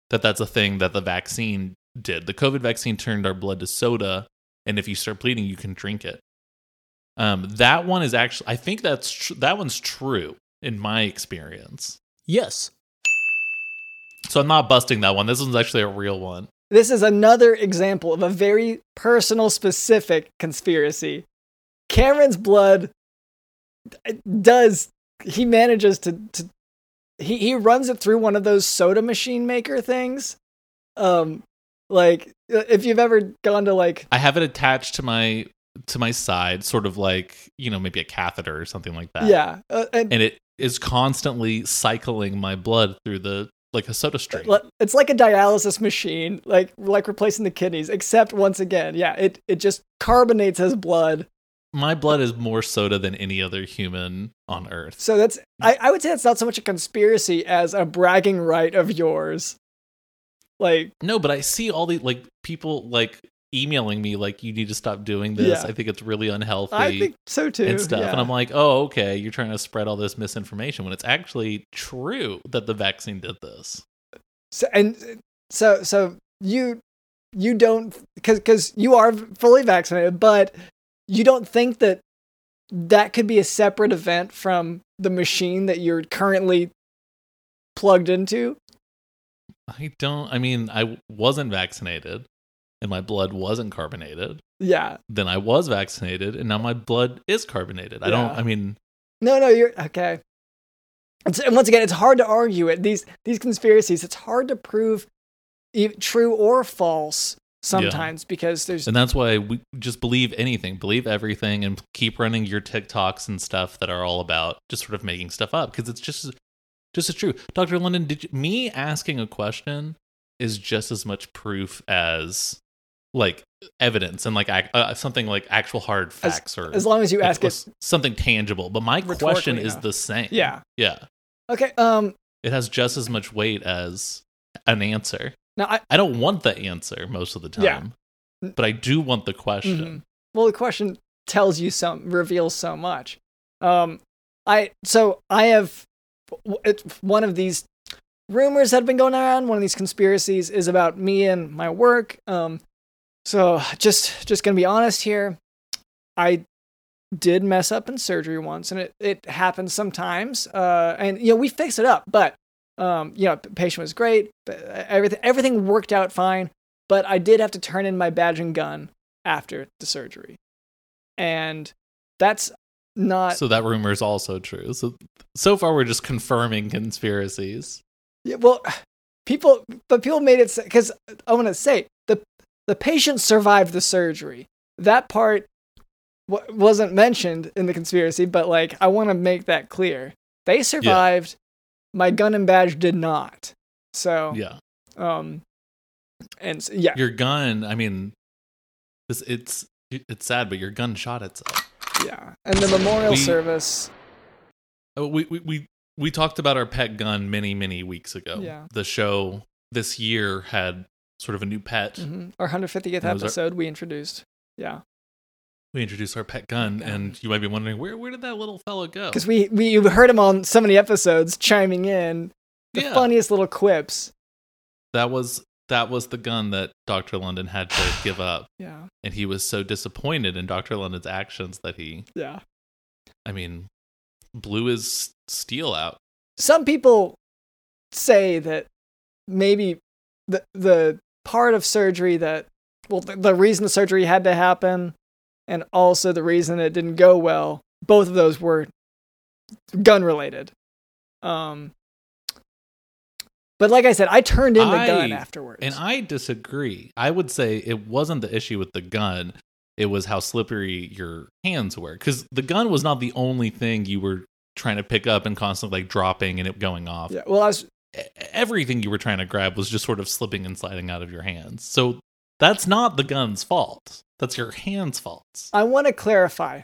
That that's a thing that the vaccine did. The COVID vaccine turned our blood to soda. And if you start bleeding, you can drink it. Um, that one is actually, I think that's tr- that one's true in my experience. Yes. So I'm not busting that one. This one's actually a real one. this is another example of a very personal specific conspiracy cameron's blood does he manages to, to he, he runs it through one of those soda machine maker things um like if you've ever gone to like I have it attached to my to my side, sort of like you know maybe a catheter or something like that. yeah uh, and and it is constantly cycling my blood through the like a soda stream. it's like a dialysis machine like like replacing the kidneys except once again yeah it it just carbonates his blood My blood is more soda than any other human on earth. So that's I, I would say it's not so much a conspiracy as a bragging right of yours. Like No, but I see all the like people like emailing me like you need to stop doing this. Yeah. I think it's really unhealthy. I think so too. and stuff. yeah. And I'm like, oh, okay, you're trying to spread all this misinformation when it's actually true that the vaccine did this. so, and so so you you don't because because you are fully vaccinated, but you don't think that that could be a separate event from the machine that you're currently plugged into. I don't, I mean, I wasn't vaccinated and my blood wasn't carbonated. Yeah. Then I was vaccinated and now my blood is carbonated. I don't, I mean, No, no, you're okay. It's, and once again, it's hard to argue it. These these conspiracies, it's hard to prove e- true or false sometimes because there's and that's why we just believe anything, believe everything and keep running your TikToks and stuff that are all about just sort of making stuff up because it's just, just as true. Dr. London, did you, me asking a question is just as much proof as like evidence and like uh, something like actual hard As- facts or as long as you ask it. something tangible. But my question is yeah. the same. Yeah. Yeah. Okay. Um. It has just as much weight as an answer. Now, I, I don't want the answer most of the time. Yeah. But I do want the question. Mhm. Well, the question tells you some, reveals so much. Um, I so I have one of these rumors that have been going around. One of these conspiracies is about me and my work. Um, so just just gonna be honest here. I did mess up in surgery once, and it it happens sometimes. Uh, and you know we fix it up, but um, you know, patient was great. Everything everything worked out fine, but I did have to turn in my badge and gun after the surgery, and that's not. So that rumor is also true. So so far we're just confirming conspiracies. Yeah, well, people, but people made it because I want to say the the patient survived the surgery. That part w- wasn't mentioned in the conspiracy, but like I want to make that clear. They survived. My gun and badge did not. So Yeah. um, and yeah, Your gun, I mean this it's it's sad, but your gun shot itself. yeah, and the memorial We- service. Oh, we, we we we talked about our pet gun many many weeks ago. Yeah. The show this year had sort of a new pet. mhm, Our 150th Those are- episode we introduced. Yeah, We introduced our pet gun, and you might be wondering where where did that little fellow go? because we we you heard him on so many episodes chiming in the Yeah. funniest little quips. That was that was the gun that Dr. London had to give up, Yeah, and he was so disappointed in Dr. London's actions that he, yeah. I mean, blew his steel out. some people say that maybe the the part of surgery that well the, the reason the surgery had to happen and also the reason it didn't go well both of those were gun related um but like i said i turned in the gun afterwards And I disagree. I would say it wasn't the issue with the gun. It was how slippery your hands were. Because the gun was not the only thing you were trying to pick up and constantly like dropping and it going off. yeah well i was Everything you were trying to grab was just sort of slipping and sliding out of your hands. So that's not the gun's fault. That's your hand's fault. i want to clarify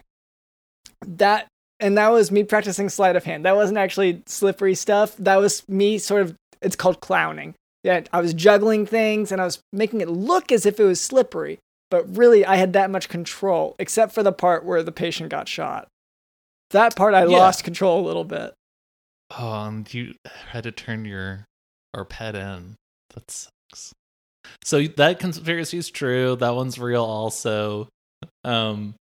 that and that was me practicing sleight of hand that wasn't actually slippery stuff that was me sort of it's called clowning yeah i was juggling things and i was making it look as if it was slippery but really i had that much control except for the part where the patient got shot that part i Yeah. lost control a little bit Oh, and you had to turn your our pet in. That sucks. So that conspiracy is true. That one's real also. Um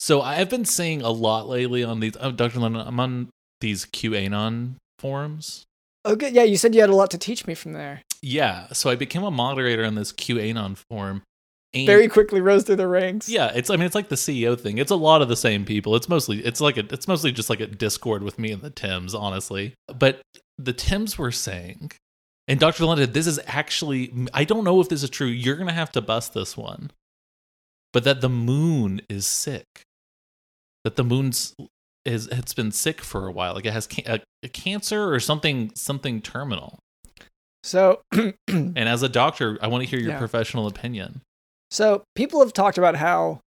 so I've been seeing a lot lately on these oh Dr. Lennon, I'm on these QAnon forums. oh good yeah you said you had a lot to teach me from there Yeah. So I became a moderator on this QAnon forum. And very quickly rose through the ranks yeah, it's I mean it's like the CEO thing. It's a lot of the same people. It's mostly it's like a it's mostly just like a Discord with me and the Tims, honestly. But the Tims were saying, and Dr. London, this is actually I don't know if this is true. You're gonna have to bust this one. But that the moon is sick. That the moon's is it's been sick for a while. Like it has ca- a, a cancer or something something terminal. so And as a doctor, I want to hear your Yeah. professional opinion. So people have talked about how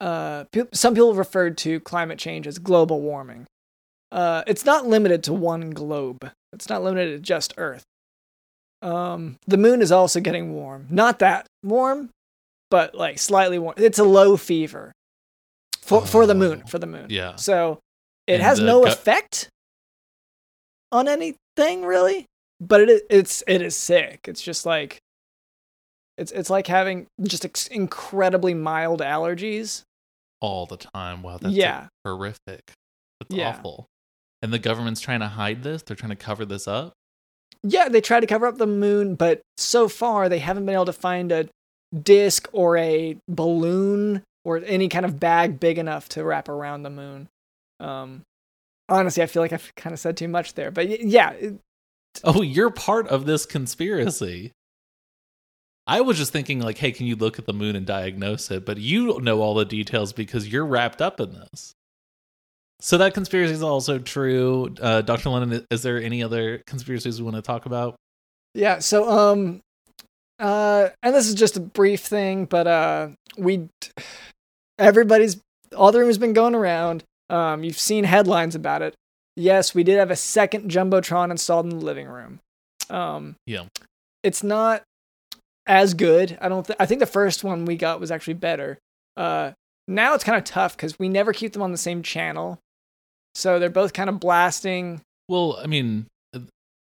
uh, pe- some people have referred to climate change as global warming. Uh, it's not limited to one globe. It's not limited to just Earth. Um, the moon is also getting warm. Not that warm, but like slightly warm. It's a low fever for for the moon. Oh, For the moon. yeah. So it And has no effect on anything really, but it is, it's it is sick. It's just like it's it's like having just ex- incredibly mild allergies. all the time. Wow, that's Yeah. horrific. That's Yeah. awful. And the government's trying to hide this. They're trying to cover this up. Yeah, they try to cover up the moon, but so far they haven't been able to find a disc or a balloon or any kind of bag big enough to wrap around the moon. Um, honestly, I feel like I've kind of said too much there, but yeah, Oh, you're part of this conspiracy. I was just thinking, like, hey, can you look at the moon and diagnose it? But you know all the details because you're wrapped up in this. So that conspiracy is also true. Uh, Dr. Lennon, is there any other conspiracies we want to talk about? yeah. So, um, uh, and this is just a brief thing, but uh, we, everybody's all the rumors been going around. Um, you've seen headlines about it. yes, we did have a second jumbotron installed in the living room. Um, Yeah. it's not as good. I don't. Th- I think the first one we got was actually better. Uh, now it's kind of tough because we never keep them on the same channel, so they're both kind of blasting. Well, I mean,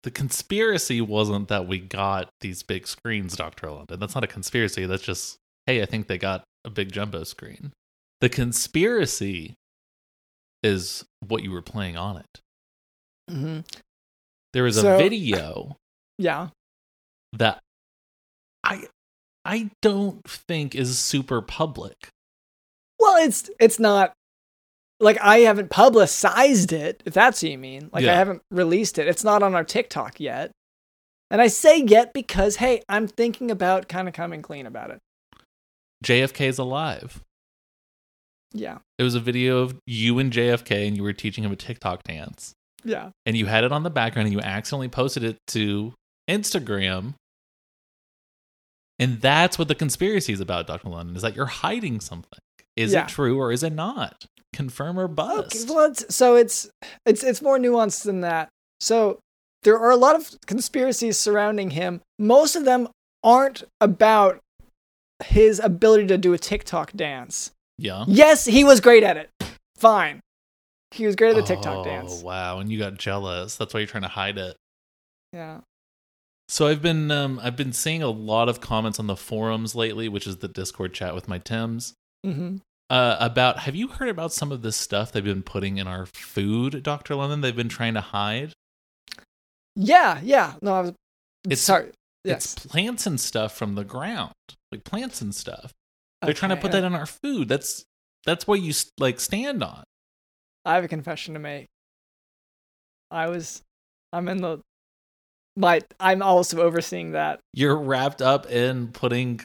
the conspiracy wasn't that we got these big screens, Dr. London. That's not a conspiracy. That's just, hey, I think they got a big jumbo screen. The conspiracy is what you were playing on it. Mm-hmm. There was So- a video Yeah. that I I don't think is super public. Well, it's it's not like I haven't publicized it, if that's what you mean. Like I haven't released it. It's not on our TikTok yet. And I say yet because hey, I'm thinking about kind of coming clean about it. JFK's alive. Yeah. It was a video of you and JFK, and you were teaching him a TikTok dance. Yeah. and you had it on the background and you accidentally posted it to Instagram. And that's what the conspiracy is about, Dr. London, is that you're hiding something. Is Yeah. it true or is it not? Confirm or bust. Okay, well, it's, so it's it's it's more nuanced than that. So there are a lot of conspiracies surrounding him. Most of them aren't about his ability to do a TikTok dance. yeah. Yes, he was great at it. Fine. He was great at the TikTok oh, dance. wow. And you got jealous. That's why you're trying to hide it. Yeah. So I've been um, I've been seeing a lot of comments on the forums lately, which is the Discord chat with my Tims. hmm Uh, about have you heard about some of this stuff they've been putting in our food, Dr. London? They've been trying to hide. Yeah, yeah. No, I was It's sorry. It's plants and stuff from the ground, like plants and stuff. They're trying to Okay, put that in our food. That's that's what you like stand on. I have a confession to make. I was I'm in the my I'm also overseeing that. You're wrapped up in putting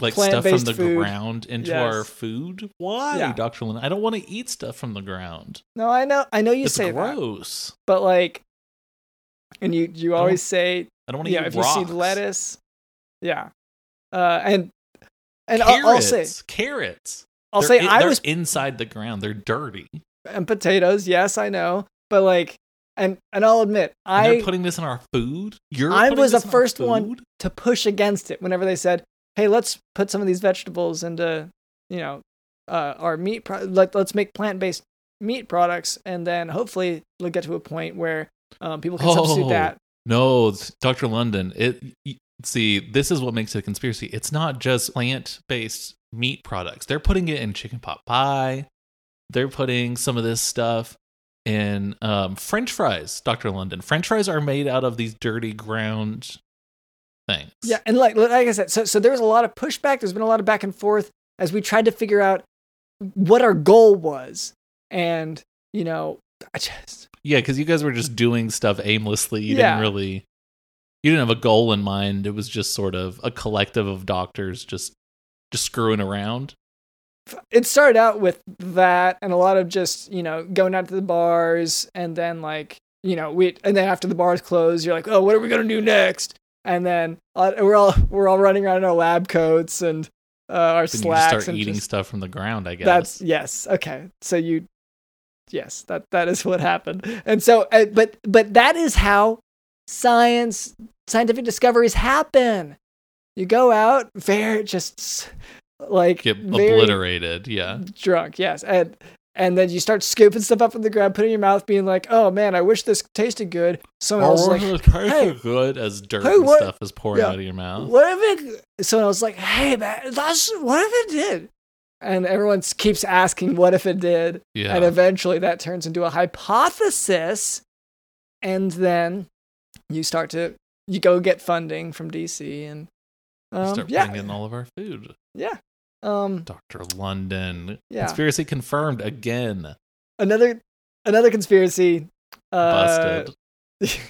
like stuff from the food. ground into our food. Why, Yeah. Dr. Lynn? I don't want to eat stuff from the ground. No, I know I know you it's say that. gross. But like and you you always say I don't want to yeah, eat if rocks. you see lettuce. Yeah. Uh and and I'll, carrots, I'll say carrots. I'll They're say in- I they're was inside the ground. They're dirty. and potatoes, yes, I know. But like and and I'll admit, And I they're putting this in our food. You're I was the this in our first one to push against it whenever they said, "Hey, let's put some of these vegetables into, you know, uh, our meat. Pro- let let's make plant-based meat products, and then hopefully we'll get to a point where um, people can substitute Oh. that." No, Dr. London. It see, this is what makes it a conspiracy. It's not just plant-based meat products. They're putting it in chicken pot pie. They're putting some of this stuff in um, French fries, Dr. London. French fries are made out of these dirty ground things. Yeah, and like like I said, so so there was a lot of pushback. There's been a lot of back and forth as we tried to figure out what our goal was, and you know, I just Yeah, because you guys were just doing stuff aimlessly. You Yeah. didn't really, you didn't have a goal in mind. It was just sort of a collective of doctors just just screwing around. it started out with that and a lot of just you know going out to the bars and then like you know we and then after the bars close you're like oh what are we gonna do next and then uh, we're all we're all running around in our lab coats and uh, our Then you just start and eating just- stuff from the ground. I guess that's yes okay so you yes that that is what happened and so uh, but but that is how science scientific discoveries happen you go out very just like get very- obliterated. Yeah. drunk yes and and then you start scooping stuff up from the ground putting in your mouth being like oh man i wish this tasted good. Someone else was like hey, good as dirt hey, and stuff is pouring yeah, out of your mouth. what if it someone else was like hey man that's what if it did? And everyone keeps asking what if it did. Yeah. and eventually that turns into a hypothesis. And then you start to you go get funding from dc and um, start yeah. in all of our food. yeah um Dr. London. Yeah. Conspiracy confirmed again. another another conspiracy uh, Busted.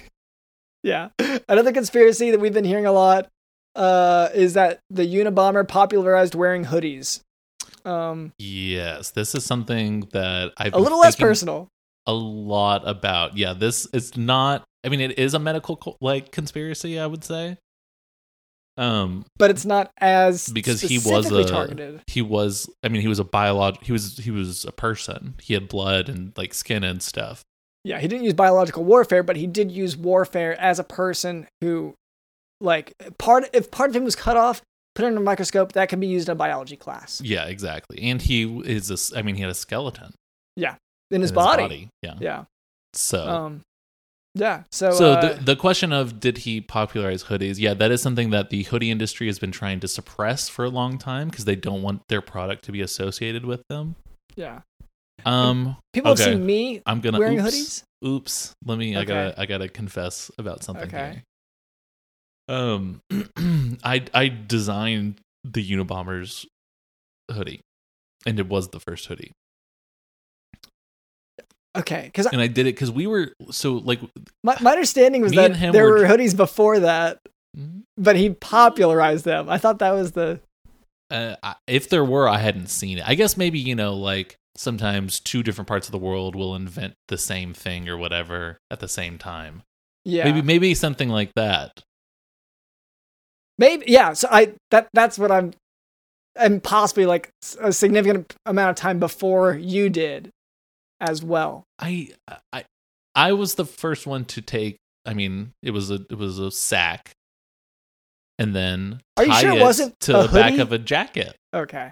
yeah. Another conspiracy that we've been hearing a lot uh, is that the Unabomber popularized wearing hoodies. Um, yes. This is something that I've a little less personal. a lot about. Yeah, this is not I mean it is a medical co- like conspiracy, I would say. Um but it's not as because he was specifically a targeted. he was I mean he was a biolog he was he was a person. He had blood and like skin and stuff. yeah, he didn't use biological warfare, but he did use warfare as a person who, like, part if part of him was cut off, put under a microscope, that can be used in a biology class Yeah, exactly. And he is a I mean, he had a skeleton Yeah, in his in body. Yeah. Yeah. So Um. Yeah. So. So uh, the the question of did he popularize hoodies? Yeah, that is something that the hoodie industry has been trying to suppress for a long time because they don't want their product to be associated with them. yeah. Um, People okay. have seen me I'm gonna wearing oops, hoodies. Oops, let me. Okay. I gotta. I gotta confess about something Okay. here. Um, I I designed the Unabomber's hoodie, and it was the first hoodie, Okay, because and I did it because we were so like my, my understanding was that there were- were hoodies before that, but he popularized them. I thought that was the uh, if there were, I hadn't seen it. I guess maybe you know, like sometimes two different parts of the world will invent the same thing or whatever at the same time. yeah Maybe maybe something like that. Maybe yeah. So I that that's what I'm, and possibly like a significant amount of time before you did, as well. I I I was the first one to take. I mean, it was a it was a sack, and then Are you sure it it wasn't to the back of a jacket? Okay.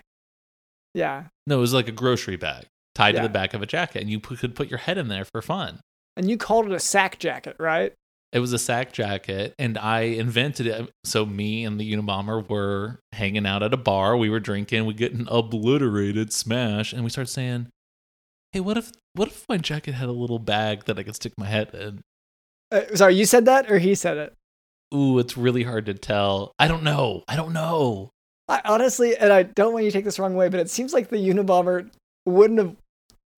Yeah, No, it was like a grocery bag tied Yeah. to the back of a jacket, and you p- could put your head in there for fun. and you called it a sack jacket, right? It was a sack jacket, and I invented it. So me and the Unabomber were hanging out at a bar. We were drinking. We getting obliterated, smash, and we started saying, "Hey, what if what if my jacket had a little bag that I could stick my head in?" Uh, sorry, you said that or he said it? Ooh, it's really hard to tell. I don't know. I don't know. I honestly, and I don't want you to take this the wrong way, but it seems like the Unabomber wouldn't have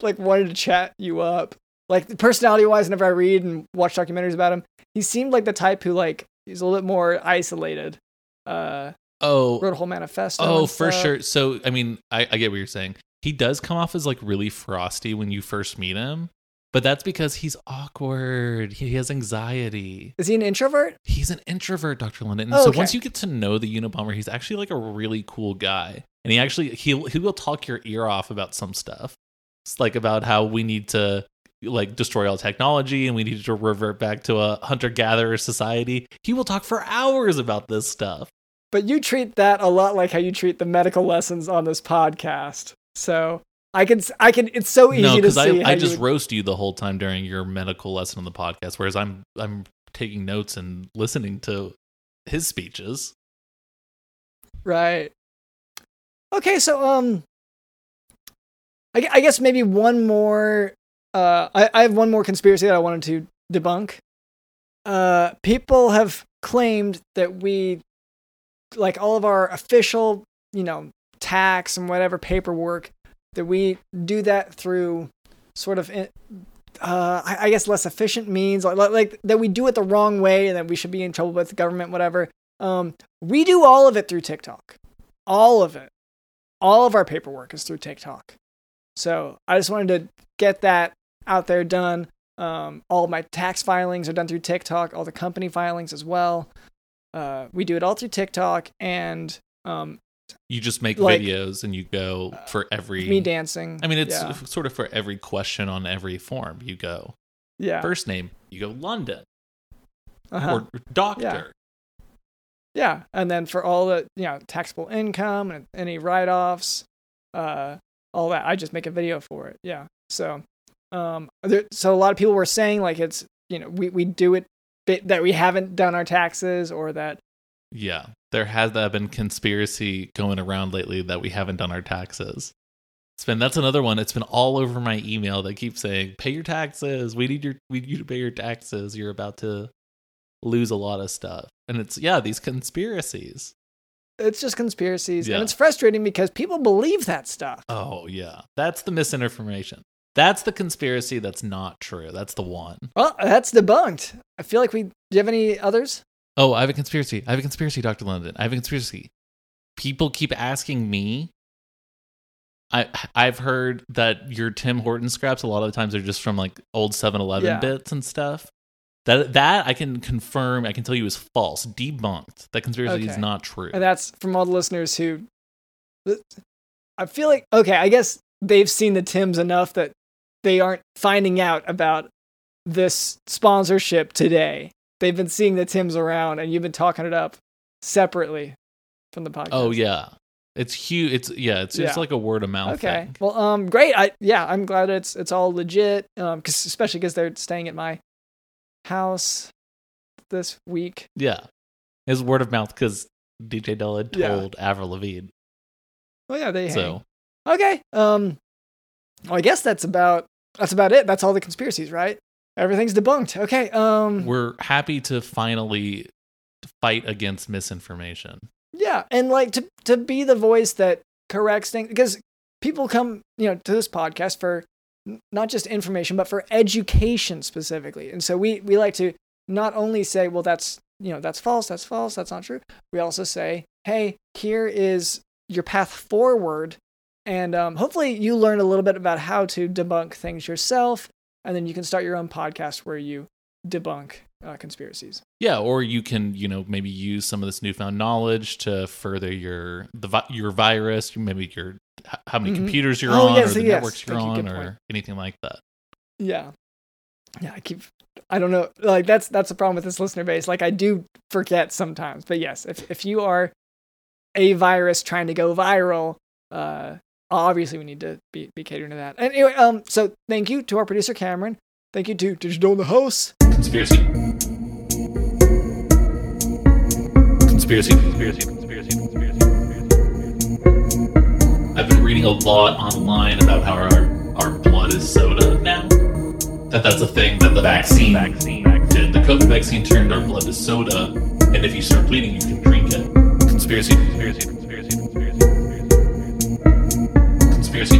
like wanted to chat you up. Like personality wise, whenever I read and watch documentaries about him, he seemed like the type who like he's a little bit more isolated. Uh, Oh, wrote a whole manifesto. oh, for sure. So, I mean, I, I get what you're saying. He does come off as like really frosty when you first meet him, but that's because he's awkward. He has anxiety. Is he an introvert? He's an introvert, Dr. London. And Oh, so okay. once you get to know the Unabomber, he's actually like a really cool guy. And he actually he'll he will talk your ear off about some stuff. It's like about how we need to like destroy all technology and we need to revert back to a hunter gatherer society. He will talk for hours about this stuff. But you treat that a lot like how you treat the medical lessons on this podcast. So I can, I can. It's so easy no, to see. I, I just would- roast you the whole time during your medical lesson on the podcast, whereas I'm I'm taking notes and listening to his speeches. Right. Okay, so um, I, I guess maybe one more. Uh, I, I have one more conspiracy that I wanted to debunk. Uh, people have claimed that we, like all of our official, you know, tax and whatever paperwork, that we do that through sort of, in- uh, I, guess less efficient means, like, like that we do it the wrong way and that we should be in trouble with the government, whatever. Um, we do all of it through TikTok. All of it. All of our paperwork is through TikTok. So I just wanted to get that out there done. Um, all my tax filings are done through TikTok, all the company filings as well. Uh, we do it all through TikTok and um, You just make Like- videos and you go for every me dancing. I mean, it's yeah. sort of for every question on every form. You go yeah. first name, you go London uh-huh. or doctor. Yeah, and then for all the you know taxable income and any write-offs, uh, all that, I just make a video for it. Yeah, so um, there, so a lot of people were saying like it's you know we we do it bit, that we haven't done our taxes or that Yeah, there has been conspiracy going around lately that we haven't done our taxes. It's been that's another one. It's been all over my email that keeps saying, "Pay your taxes. We need your we need you to pay your taxes. You're about to lose a lot of stuff." And it's yeah, these conspiracies. it's just conspiracies Yeah. and it's frustrating because people believe that stuff. Oh yeah, that's the misinformation. That's the conspiracy that's not true. That's the one. Well, that's debunked. I feel like we. Do you have any others? Oh, I have a conspiracy. I have a conspiracy, Dr. London. I have a conspiracy. People keep asking me. I I've heard that your Tim Horton scraps a lot of the times are just from like old 7-Eleven Yeah. bits and stuff. That that I can confirm, I can tell you is false, debunked. That conspiracy is not true. And that's from all the listeners who. I feel like okay. I guess they've seen the Tims enough that they aren't finding out about this sponsorship today. They've been seeing the Tims around, and you've been talking it up separately from the podcast. Oh yeah, it's huge. It's yeah, it's it's like a word of mouth Okay. thing. Well, um, great. I yeah, I'm glad it's it's all legit. Um, cause especially because they're staying at my house this week. Yeah, it's word of mouth because DJ Della had Yeah. told Avril Lavigne. Oh yeah, they hang. So Okay. Um, well, I guess that's about that's about it. That's all the conspiracies, right? Everything's debunked. Okay. Um, we're happy to finally fight against misinformation. yeah, and like to to be the voice that corrects things because people come, you know, to this podcast for not just information but for education specifically, and so we we like to not only say, well, that's you know that's false, that's false, that's not true. We also say, hey, here is your path forward and um, hopefully you learn a little bit about how to debunk things yourself and then you can start your own podcast where you debunk uh, conspiracies Yeah, or you can, you know, maybe use some of this newfound knowledge to further your the vi- your virus, maybe your how many Mhm. computers you're Oh, on, yes, or the yes. networks you're Thank on, Good or point. anything like that. yeah yeah i keep i don't know like that's that's the problem with this listener base like i do forget sometimes but yes if, if you are a virus trying to go viral uh obviously we need to be, be catering to that anyway um so thank you to our producer cameron thank you to digital the host Conspiracy. Conspiracy. Conspiracy. Conspiracy. Conspiracy. I've been reading a lot online about how our, our blood is soda now. That that's a thing that the vaccine, vaccine did. The COVID vaccine turned our blood to soda, and if you start bleeding, you can drink it. Conspiracy. Conspiracy. Conspiracy. Conspiracy.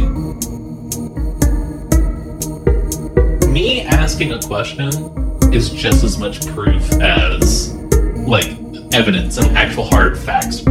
Me asking a question is just as much proof as like evidence and actual hard facts.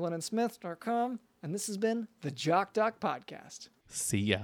My name is dr lennonsmith.com and this has been the jock doc podcast See ya.